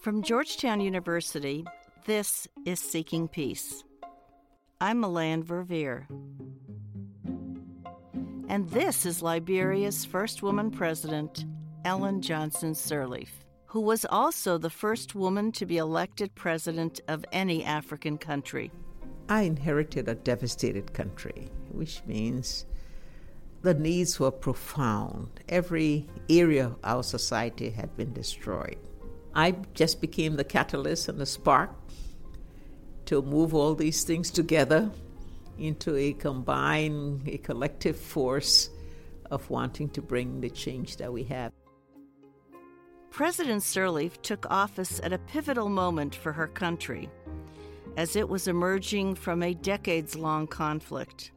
From Georgetown University, this is Seeking Peace. I'm Melanne Verveer. And this is Liberia's first woman president, Ellen Johnson Sirleaf, who was also the first woman to be elected president of any African country. I inherited a devastated country, which means the needs were profound. Every area of our society had been destroyed. I just became the catalyst and the spark to move all these things together into a combined, a collective force of wanting to bring the change that we have. President Sirleaf took office at a pivotal moment for her country as it was emerging from a decades long conflict.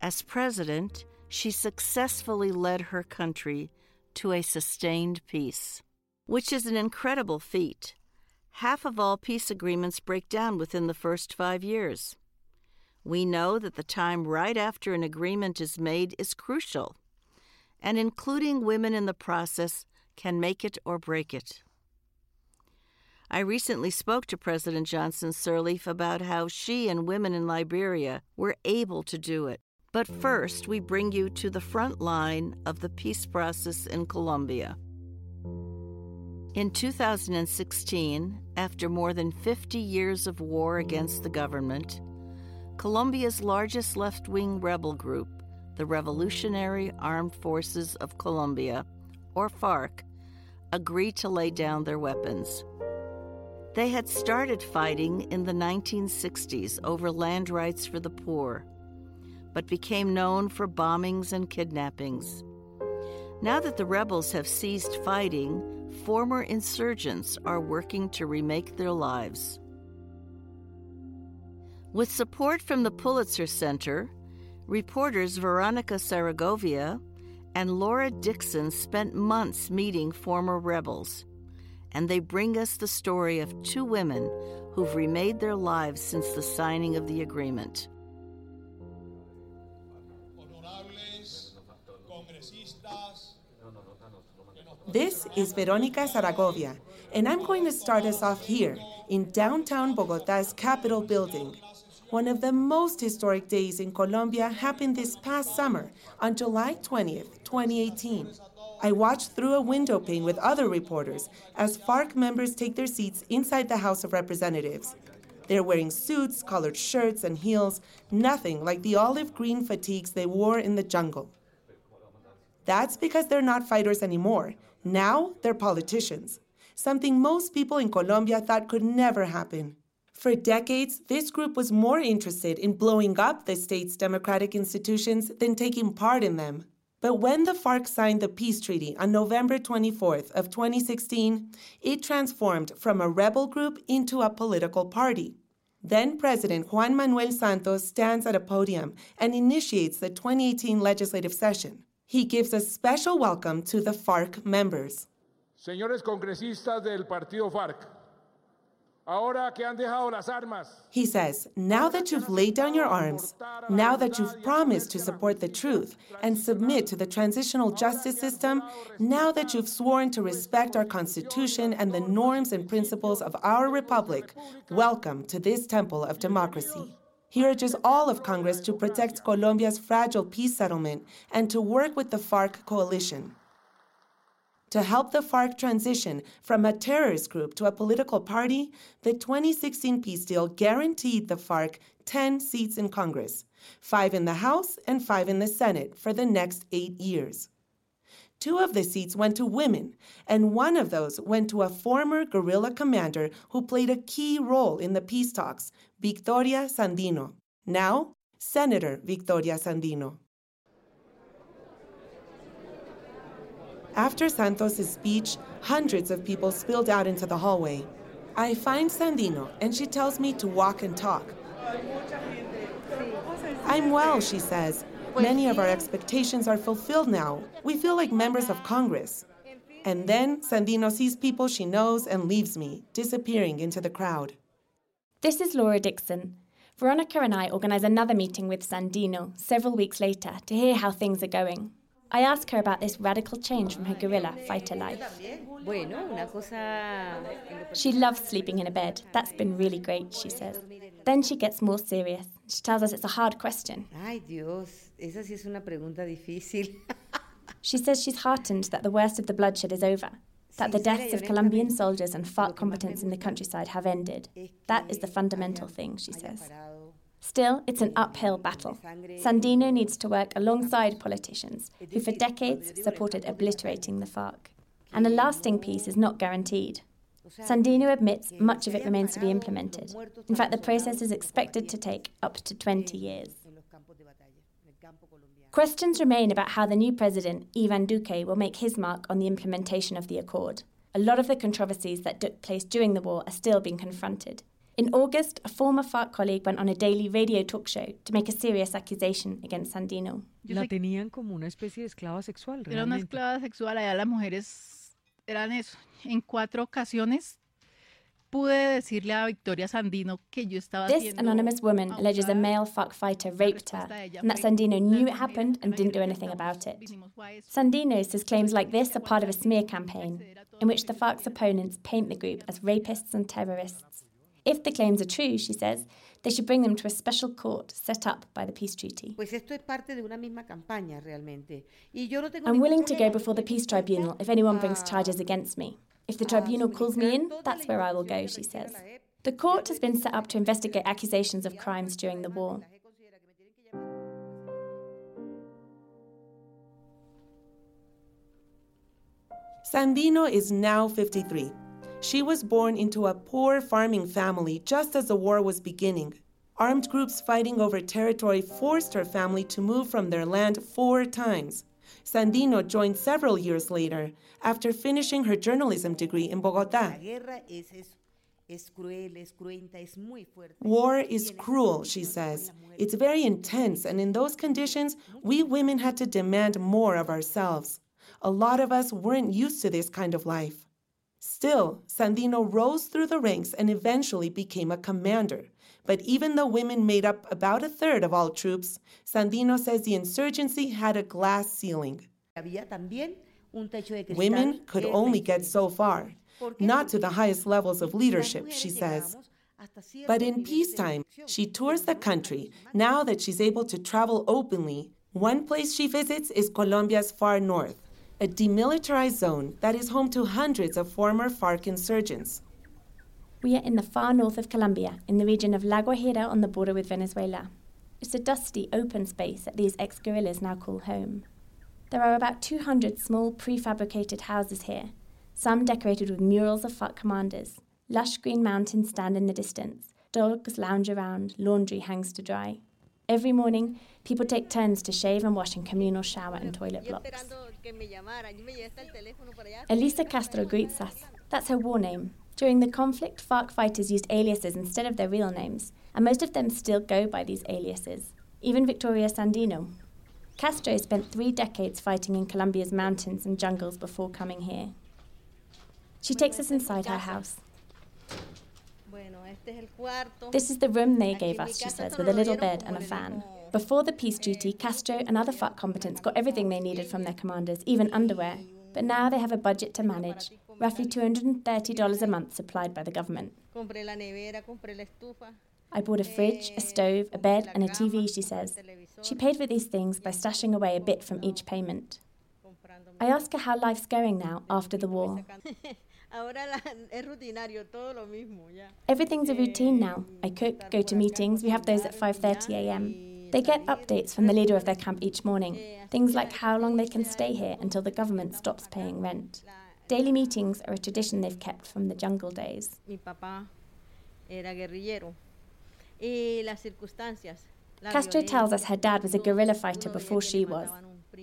As president, she successfully led her country to a sustained peace, which is an incredible feat. Half of all peace agreements break down within the first five years. We know that the time right after an agreement is made is crucial, and including women in the process can make it or break it. I recently spoke to President Johnson Sirleaf about how she and women in Liberia were able to do it. But first, we bring you to the front line of the peace process in Colombia. In 2016, after more than 50 years of war against the government, Colombia's largest left wing rebel group, the Revolutionary Armed Forces of Colombia, or FARC, agreed to lay down their weapons. They had started fighting in the 1960s over land rights for the poor but became known for bombings and kidnappings. Now that the rebels have ceased fighting, former insurgents are working to remake their lives. With support from the Pulitzer Center, reporters Veronica Zaragovia and Laura Dixon spent months meeting former rebels, and they bring us the story of two women who've remade their lives since the signing of the agreement. This is Veronica Zaragovia, and I'm going to start us off here in downtown Bogota's Capitol building. One of the most historic days in Colombia happened this past summer on July 20th, 2018. I watched through a window pane with other reporters as FARC members take their seats inside the House of Representatives. They're wearing suits, colored shirts, and heels, nothing like the olive green fatigues they wore in the jungle. That's because they're not fighters anymore. Now they're politicians, something most people in Colombia thought could never happen. For decades, this group was more interested in blowing up the state's democratic institutions than taking part in them. But when the FARC signed the peace treaty on November 24th of 2016, it transformed from a rebel group into a political party. Then President Juan Manuel Santos stands at a podium and initiates the 2018 legislative session. He gives a special welcome to the FARC members. Señores congresistas del Partido FARC, ahora que han dejado las armas, He says, now that you've laid down your arms, now that you've promised to support the truth and submit to the transitional justice system, now that you've sworn to respect our Constitution and the norms and principles of our republic, welcome to this temple of democracy. He urges all of Congress to protect Colombia's fragile peace settlement and to work with the FARC coalition. To help the FARC transition from a terrorist group to a political party, the 2016 peace deal guaranteed the FARC 10 seats in Congress, five in the House and five in the Senate for the next eight years. Two of the seats went to women, and one of those went to a former guerrilla commander who played a key role in the peace talks, Victoria Sandino. Now, Senator Victoria Sandino. After Santos' speech, hundreds of people spilled out into the hallway. I find Sandino, and she tells me to walk and talk. I'm well, she says. Many of our expectations are fulfilled now. We feel like members of Congress. And then Sandino sees people she knows and leaves me, disappearing into the crowd. This is Laura Dixon. Veronica and I organise another meeting with Sandino several weeks later to hear how things are going. I ask her about this radical change from her guerrilla fighter life. She loves sleeping in a bed. That's been really great, she says. Then she gets more serious. She tells us it's a hard question. Ay, Dios, esa sí es una pregunta difícil. She says she's heartened that the worst of the bloodshed is over, that the deaths of Colombian soldiers and FARC combatants in the countryside have ended. That is the fundamental thing, she says. Still, it's an uphill battle. Sandino needs to work alongside politicians who, for decades, supported obliterating the FARC. And a lasting peace is not guaranteed. Sandino admits much of it remains to be implemented. In fact, the process is expected to take up to 20 years. Questions remain about how the new president, Ivan Duque, will make his mark on the implementation of the accord. A lot of the controversies that took place during the war are still being confronted. In August, a former FARC colleague went on a daily radio talk show to make a serious accusation against Sandino. La tenían como una especie de esclava sexual. Era una realmente. esclava sexual, allá las mujeres eran eso. En cuatro ocasiones pude decirle a Victoria Sandino que yo estaba This anonymous woman alleges a male FARC fighter raped her, and that Sandino knew it happened and didn't do anything about it. Sandino says claims like this are part of a smear campaign, in which the FARC's opponents paint the group as rapists and terrorists. If the claims are true, she says, they should bring them to a special court set up by the peace treaty. Pues esto es parte de una misma campaña realmente. Y yo no tengo I'm willing to go before the peace tribunal if anyone brings charges against me. If the tribunal calls me in, that's where I will go, she says. The court has been set up to investigate accusations of crimes during the war. Sandino is now 53. She was born into a poor farming family just as the war was beginning. Armed groups fighting over territory forced her family to move from their land four times. Sandino joined several years later after finishing her journalism degree in Bogota. War is cruel, she says. It's very intense, and in those conditions, we women had to demand more of ourselves. A lot of us weren't used to this kind of life. Still, Sandino rose through the ranks and eventually became a commander. But even though women made up about a third of all troops, Sandino says the insurgency had a glass ceiling. Había también un techo de cristal Women could only get so far, not to the highest levels of leadership, she says. llegamos hasta cierto But in peacetime, she tours the country now that she's able to travel openly. One place she visits is Colombia's far north, a demilitarized zone that is home to hundreds of former FARC insurgents. We are in the far north of Colombia, in the region of La Guajira on the border with Venezuela. It's a dusty, open space that these ex guerrillas now call home. There are about 200 small, prefabricated houses here, some decorated with murals of FARC commanders. Lush green mountains stand in the distance. Dogs lounge around, laundry hangs to dry. Every morning, people take turns to shave and wash in communal shower and toilet blocks. Elisa Castro greets us. That's her war name. During the conflict, FARC fighters used aliases instead of their real names, and most of them still go by these aliases. Even Victoria Sandino. Castro spent three decades fighting in Colombia's mountains and jungles before coming here. She takes us inside her house. This is the room they gave us, she says, with a little bed and a fan. Before the peace treaty, Castro and other FARC combatants got everything they needed from their commanders, even underwear. But now they have a budget to manage, roughly $230 a month supplied by the government. I bought a fridge, a stove, a bed, and a TV, she says. She paid for these things by stashing away a bit from each payment. I ask her how life's going now after the war. Everything's a routine now. I cook, go to meetings. We have those at 5:30 a.m. They get updates from the leader of their camp each morning. Things like how long they can stay here until the government stops paying rent. Daily meetings are a tradition they've kept from the jungle days. Mi papá era guerrillero. Y las circunstancias. la Castro tells us her dad was a guerrilla fighter before she was.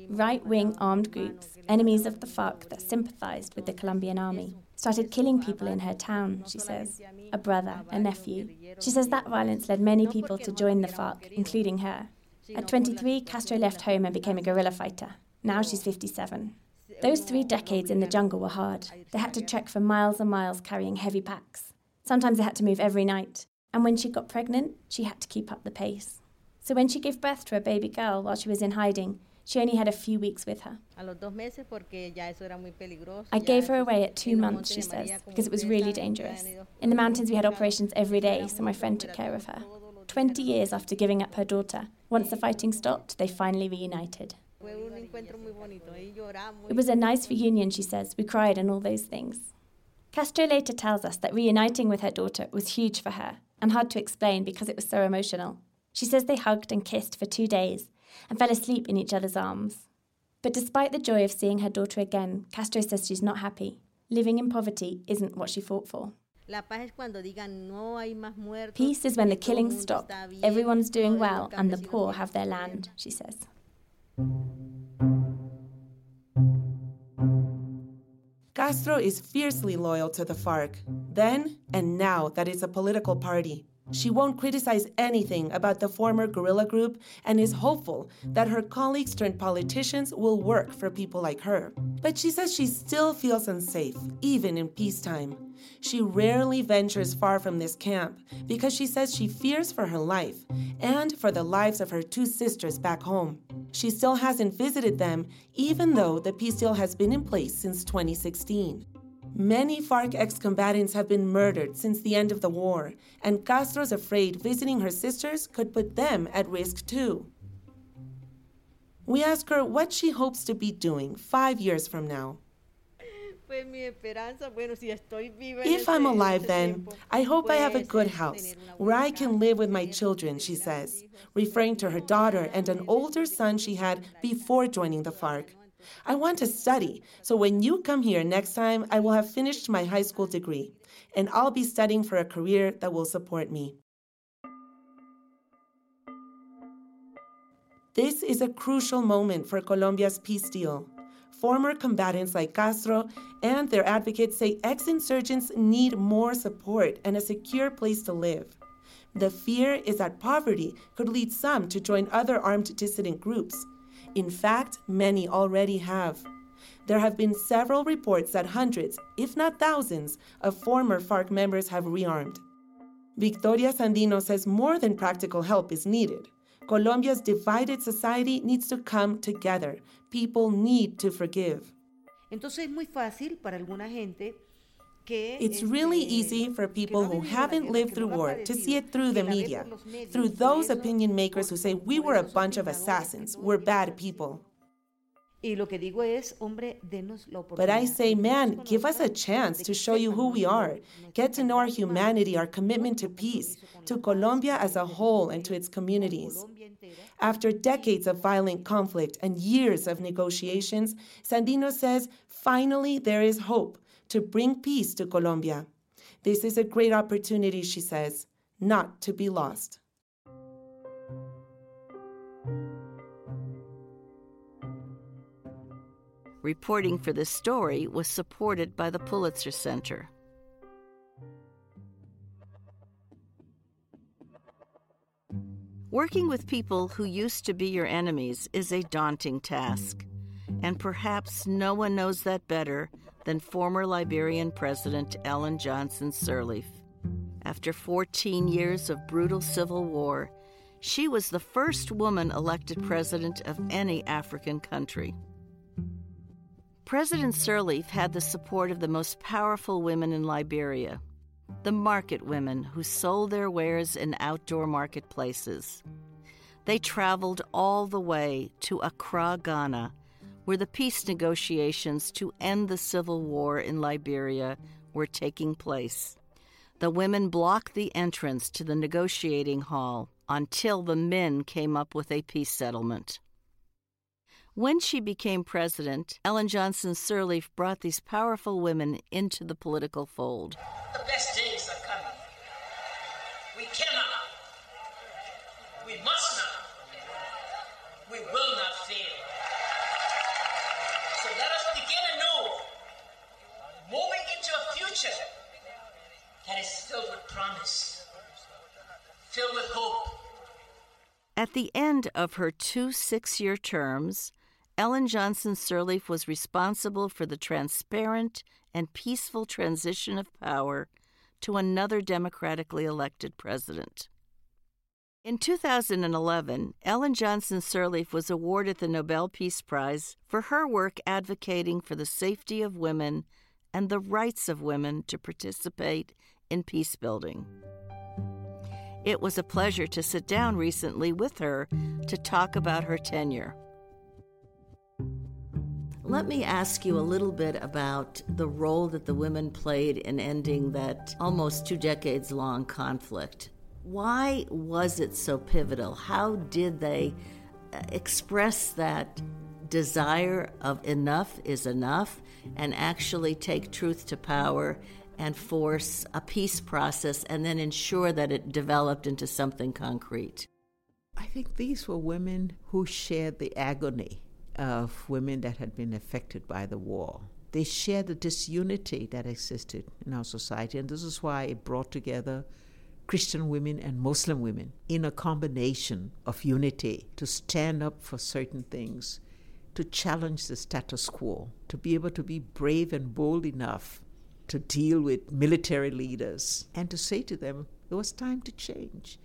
Right wing armed groups, enemies of the FARC that sympathized with the Colombian army, started killing people in her town, she says a brother, a nephew. She says that violence led many people to join the FARC, including her. At 23, Castro left home and became a guerrilla fighter. Now she's 57. Those three decades in the jungle were hard. They had to trek for miles and miles carrying heavy packs. Sometimes they had to move every night. And when she got pregnant, she had to keep up the pace. So when she gave birth to a baby girl while she was in hiding, She only had a few weeks with her. A los dos meses porque ya eso era muy peligroso. I gave her away at two months, she Montes de María, says, because it was really dangerous. In the mountains, we had operations every day, so my friend took care of her. Twenty years after giving up her daughter, once the fighting stopped, they finally reunited. Fue un encuentro muy bonito. Ahí lloramos. It was a nice reunion, she says. We cried and all those things. Castro later tells us that reuniting with her daughter was huge for her and hard to explain because it was so emotional. She says they hugged and kissed for two days and fell asleep in each other's arms. But despite the joy of seeing her daughter again, Castro says she's not happy. Living in poverty isn't what she fought for. La paz es cuando digan no hay más muertos. Peace is when the que todo el killings stop, everyone's doing well, and the poor have their land, she says. Castro is fiercely loyal to the FARC, then and now that it's a political party. She won't criticize anything about the former guerrilla group and is hopeful that her colleagues turned politicians will work for people like her. But she says she still feels unsafe, even in peacetime. She rarely ventures far from this camp because she says she fears for her life and for the lives of her two sisters back home. She still hasn't visited them, even though the peace deal has been in place since 2016. Many FARC ex combatants have been murdered since the end of the war, and Castro's afraid visiting her sisters could put them at risk too. We ask her what she hopes to be doing five years from now. Pues mi esperanza, bueno, si estoy viva en If I'm alive then, I hope I have a good house where I can live with my children, she felicidad a mis says, referring to her daughter and an older son she had before joining the FARC. I want to study, so when you come here next time, I will have finished my high school degree, and I'll be studying for a career that will support me. This is a crucial moment for Colombia's peace deal. Former combatants like Castro and their advocates say ex insurgents need more support and a secure place to live. The fear is that poverty could lead some to join other armed dissident groups. In fact, many already have. There have been several reports that hundreds, if not thousands, of former FARC members have rearmed. Victoria Sandino says more than practical help is needed. Colombia's divided society needs to come together. People need to forgive. Entonces es muy fácil para alguna gente It's really easy for people who haven't lived through war to see it through the que la ve media, por los medios. through those opinion makers who say we were a bunch of assassins, we're bad people. Y lo que digo es, hombre, denos la oportunidad. But I say, man, give us a chance to show you who we are. Get to know our humanity, our commitment to peace, to Colombia as a whole and to its communities. After decades of violent conflict and years of negotiations, Sandino says finally there is hope to bring peace to Colombia. This is a great opportunity, she says, not to be lost. Reporting for this story was supported by the Pulitzer Center. Working with people who used to be your enemies is a daunting task, and perhaps no one knows that better than former Liberian President Ellen Johnson Sirleaf. After 14 years of brutal civil war, she was the first woman elected president of any African country. President Sirleaf had the support of the most powerful women in Liberia, the market women who sold their wares in outdoor marketplaces. They traveled all the way to Accra, Ghana, where the peace negotiations to end the civil war in Liberia were taking place. The women blocked the entrance to the negotiating hall until the men came up with a peace settlement. When she became president, Ellen Johnson Sirleaf brought these powerful women into the political fold. The best days are coming. We cannot, we must not, we will not fail. So let us begin anew, moving that is filled with promise, filled with hope. At the end of her two six year terms, Ellen Johnson Sirleaf was responsible for the transparent and peaceful transition of power to another democratically elected president. In 2011, Ellen Johnson Sirleaf was awarded the Nobel Peace Prize for her work advocating for the safety of women and the rights of women to participate in peace building. It was a pleasure to sit down recently with her to talk about her tenure. Let me ask you a little bit about the role that the women played in ending that almost two decades long conflict. Why was it so pivotal? How did they uh, express that desire of enough is enough and actually take truth to power and force a peace process and then ensure that it developed into something concrete? I think these were women who shared the agony of women that had been affected by the war. They shared the disunity that existed in our society, and this is why it brought together Christian women and Muslim women in a combination of unity to stand up for certain things, to challenge the status quo, to be able to be brave and bold enough to deal with military leaders and to say to them it was time to change,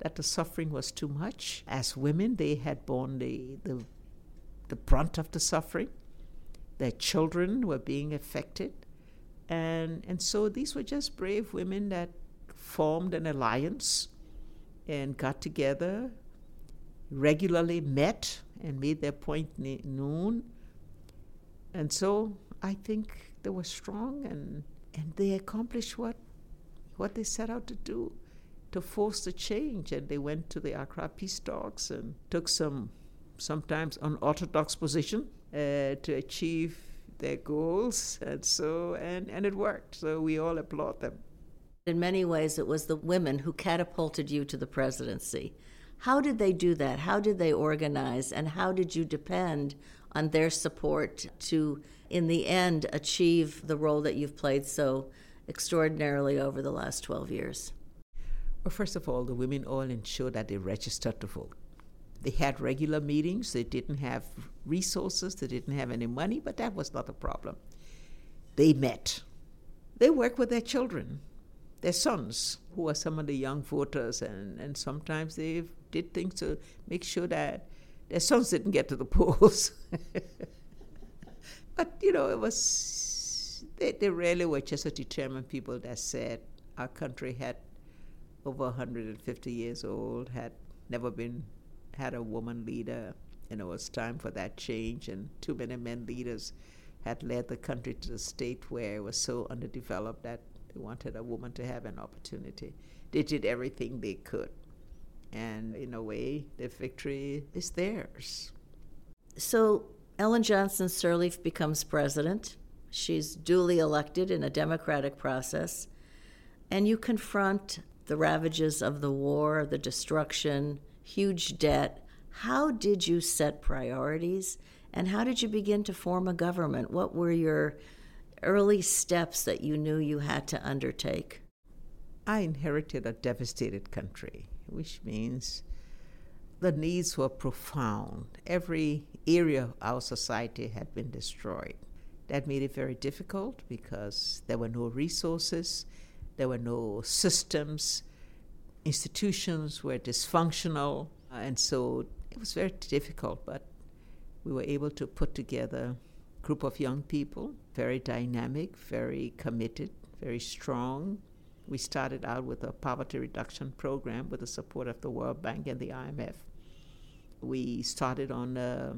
that the suffering was too much. As women, they had borne the, the, the brunt of the suffering, their children were being affected. And, and so these were just brave women that formed an alliance and got together, regularly met and made their point known. And so I think they were strong and, and they accomplished what, what they set out to do to force the change. And they went to the Accra peace talks and took some sometimes unorthodox position uh, to achieve their goals. And so, and, and it worked. So we all applaud them. In many ways, it was the women who catapulted you to the presidency. How did they do that? How did they organize? And how did you depend on their support to, in the end, achieve the role that you've played so extraordinarily over the last 12 years? Well, first of all, the women all ensured that they registered to vote. They had regular meetings, they didn't have resources, they didn't have any money, but that was not a problem. They met. They worked with their children their sons, who are some of the young voters, and, and sometimes they did things to make sure that their sons didn't get to the polls. but, you know, it was, they, they really were just a determined people that said our country had over 150 years old, had never been, had a woman leader, and it was time for that change, and too many men leaders had led the country to the state where it was so underdeveloped that they wanted a woman to have an opportunity. They did everything they could. And in a way, the victory is theirs. So Ellen Johnson Sirleaf becomes president. She's duly elected in a democratic process. And you confront the ravages of the war, the destruction, huge debt. How did you set priorities? And how did you begin to form a government? What were your early steps that you knew you had to undertake? I inherited a devastated country, which means the needs were profound. Every area of our society had been destroyed. That made it very difficult because there were no resources, there were no systems, institutions were dysfunctional, uh, and so it was very difficult, but we were able to put together a group of young people, very dynamic, very committed, very strong. We started out with a poverty reduction program with the support of the World Bank and the IMF. We started on a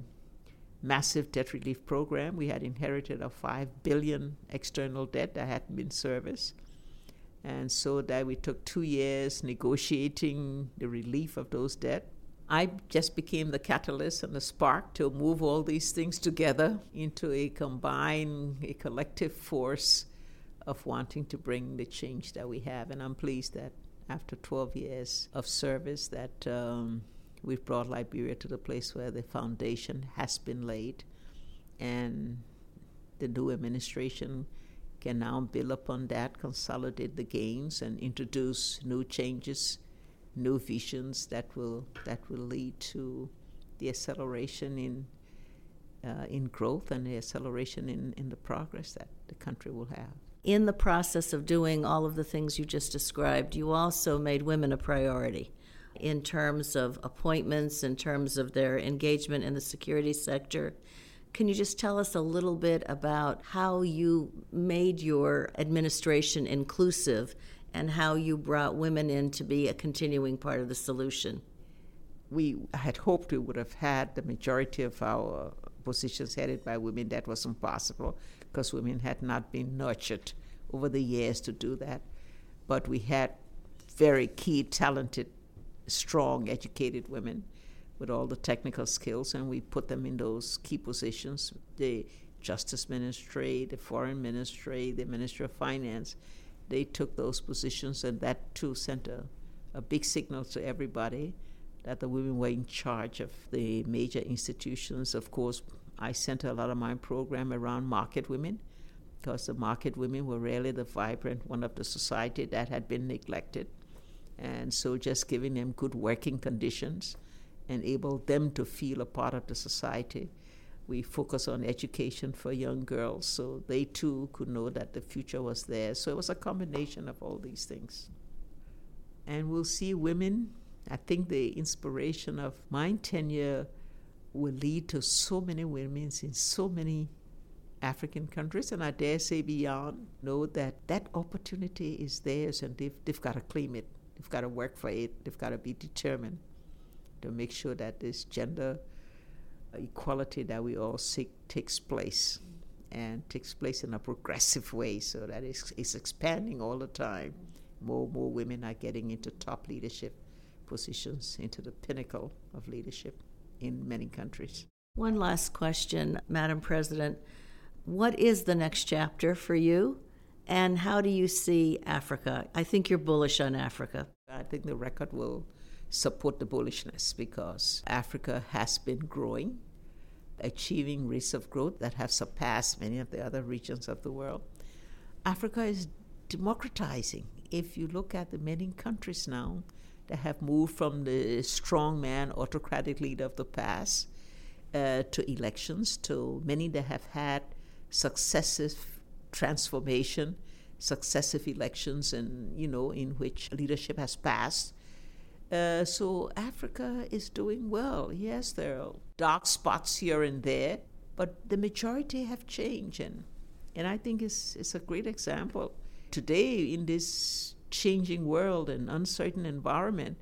massive debt relief program. We had inherited a 5 billion external debt that hadn't been serviced. And so that we took two years negotiating the relief of those debt. I just became the catalyst and the spark to move all these things together into a combined, a collective force of wanting to bring the change that we have. And I'm pleased that after 12 years of service, that um, we've brought Liberia to the place where the foundation has been laid, and the new administration can now build upon that, consolidate the gains, and introduce new changes new visions that will that will lead to the acceleration in uh, in growth and the acceleration in, in the progress that the country will have. In the process of doing all of the things you just described, you also made women a priority. in terms of appointments, in terms of their engagement in the security sector. Can you just tell us a little bit about how you made your administration inclusive and how you brought women in to be a continuing part of the solution? We had hoped we would have had the majority of our positions headed by women. That was impossible because women had not been nurtured over the years to do that. But we had very key, talented, strong, educated women with all the technical skills, and we put them in those key positions the Justice Ministry, the Foreign Ministry, the Ministry of Finance. They took those positions, and that too sent a, a big signal to everybody that the women were in charge of the major institutions. Of course, I sent a lot of my program around market women because the market women were really the vibrant one of the society that had been neglected. And so just giving them good working conditions enable them to feel a part of the society. We focus on education for young girls so they too could know that the future was there. So it was a combination of all these things. And we'll see women. I think the inspiration of my tenure will lead to so many women in so many African countries, and I dare say beyond, know that that opportunity is theirs and they've, they've got to claim it. They've got to work for it. They've got to be determined to make sure that this gender equality that we all seek takes place and takes place in a progressive way so that it's, it's expanding all the time. More and more women are getting into top leadership positions, into the pinnacle of leadership in many countries. One last question, Madam President. What is the next chapter for you? And how do you see Africa? I think you're bullish on Africa. I think the record will support the bullishness because Africa has been growing, achieving rates of growth that have surpassed many of the other regions of the world. Africa is democratizing. If you look at the many countries now that have moved from the strongman autocratic leader of the past uh, to elections, to many that have had successive transformation, successive elections, and you know in which leadership has passed uh, so Africa is doing well. Yes, there are dark spots here and there, but the majority have changed, and and I think it's it's a great example today in this changing world and uncertain environment,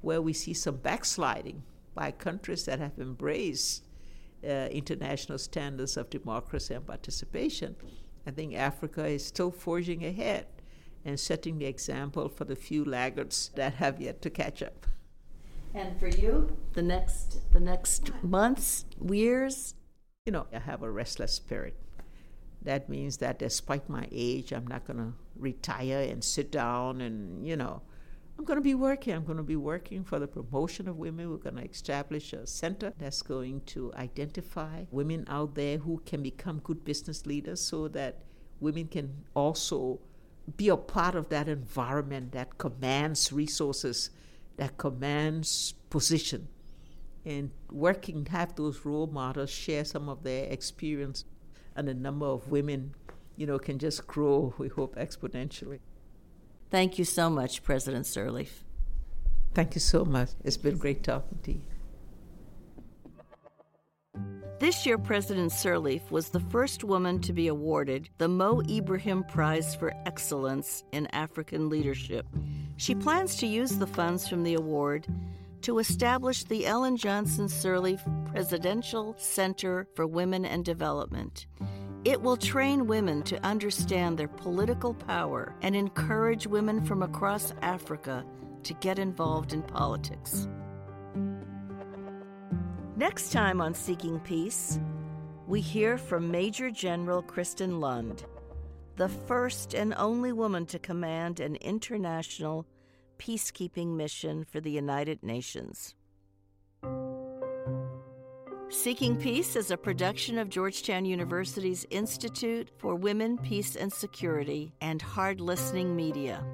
where we see some backsliding by countries that have embraced uh, international standards of democracy and participation. I think Africa is still forging ahead and setting the example for the few laggards that have yet to catch up. And for you, the next the next months, years, you know, I have a restless spirit. That means that despite my age, I'm not going to retire and sit down and, you know, I'm going to be working. I'm going to be working for the promotion of women. We're going to establish a center that's going to identify women out there who can become good business leaders so that women can also be a part of that environment that commands resources, that commands position, and working have those role models share some of their experience, and the number of women, you know, can just grow. We hope exponentially. Thank you so much, President Sirleaf. Thank you so much. It's been great talking to you. This year, President Sirleaf was the first woman to be awarded the Mo Ibrahim Prize for Excellence in African Leadership. She plans to use the funds from the award to establish the Ellen Johnson Sirleaf Presidential Center for Women and Development. It will train women to understand their political power and encourage women from across Africa to get involved in politics. Next time on Seeking Peace, we hear from Major General Kristin Lund, the first and only woman to command an international peacekeeping mission for the United Nations. Seeking Peace is a production of Georgetown University's Institute for Women, Peace, and Security and Hard Listening Media.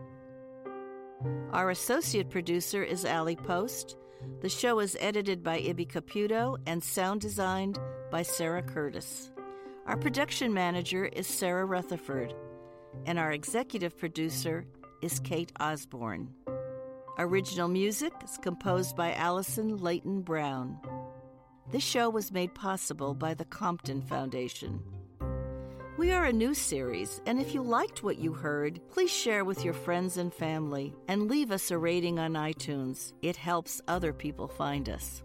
Our associate producer is Ali Post the show is edited by Ibby Caputo and sound designed by Sarah Curtis. Our production manager is Sarah Rutherford, and our executive producer is Kate Osborne. Original music is composed by Allison Leyton-Brown. This show was made possible by the Compton Foundation. We are a new series, and if you liked what you heard, please share with your friends and family and leave us a rating on iTunes. It helps other people find us.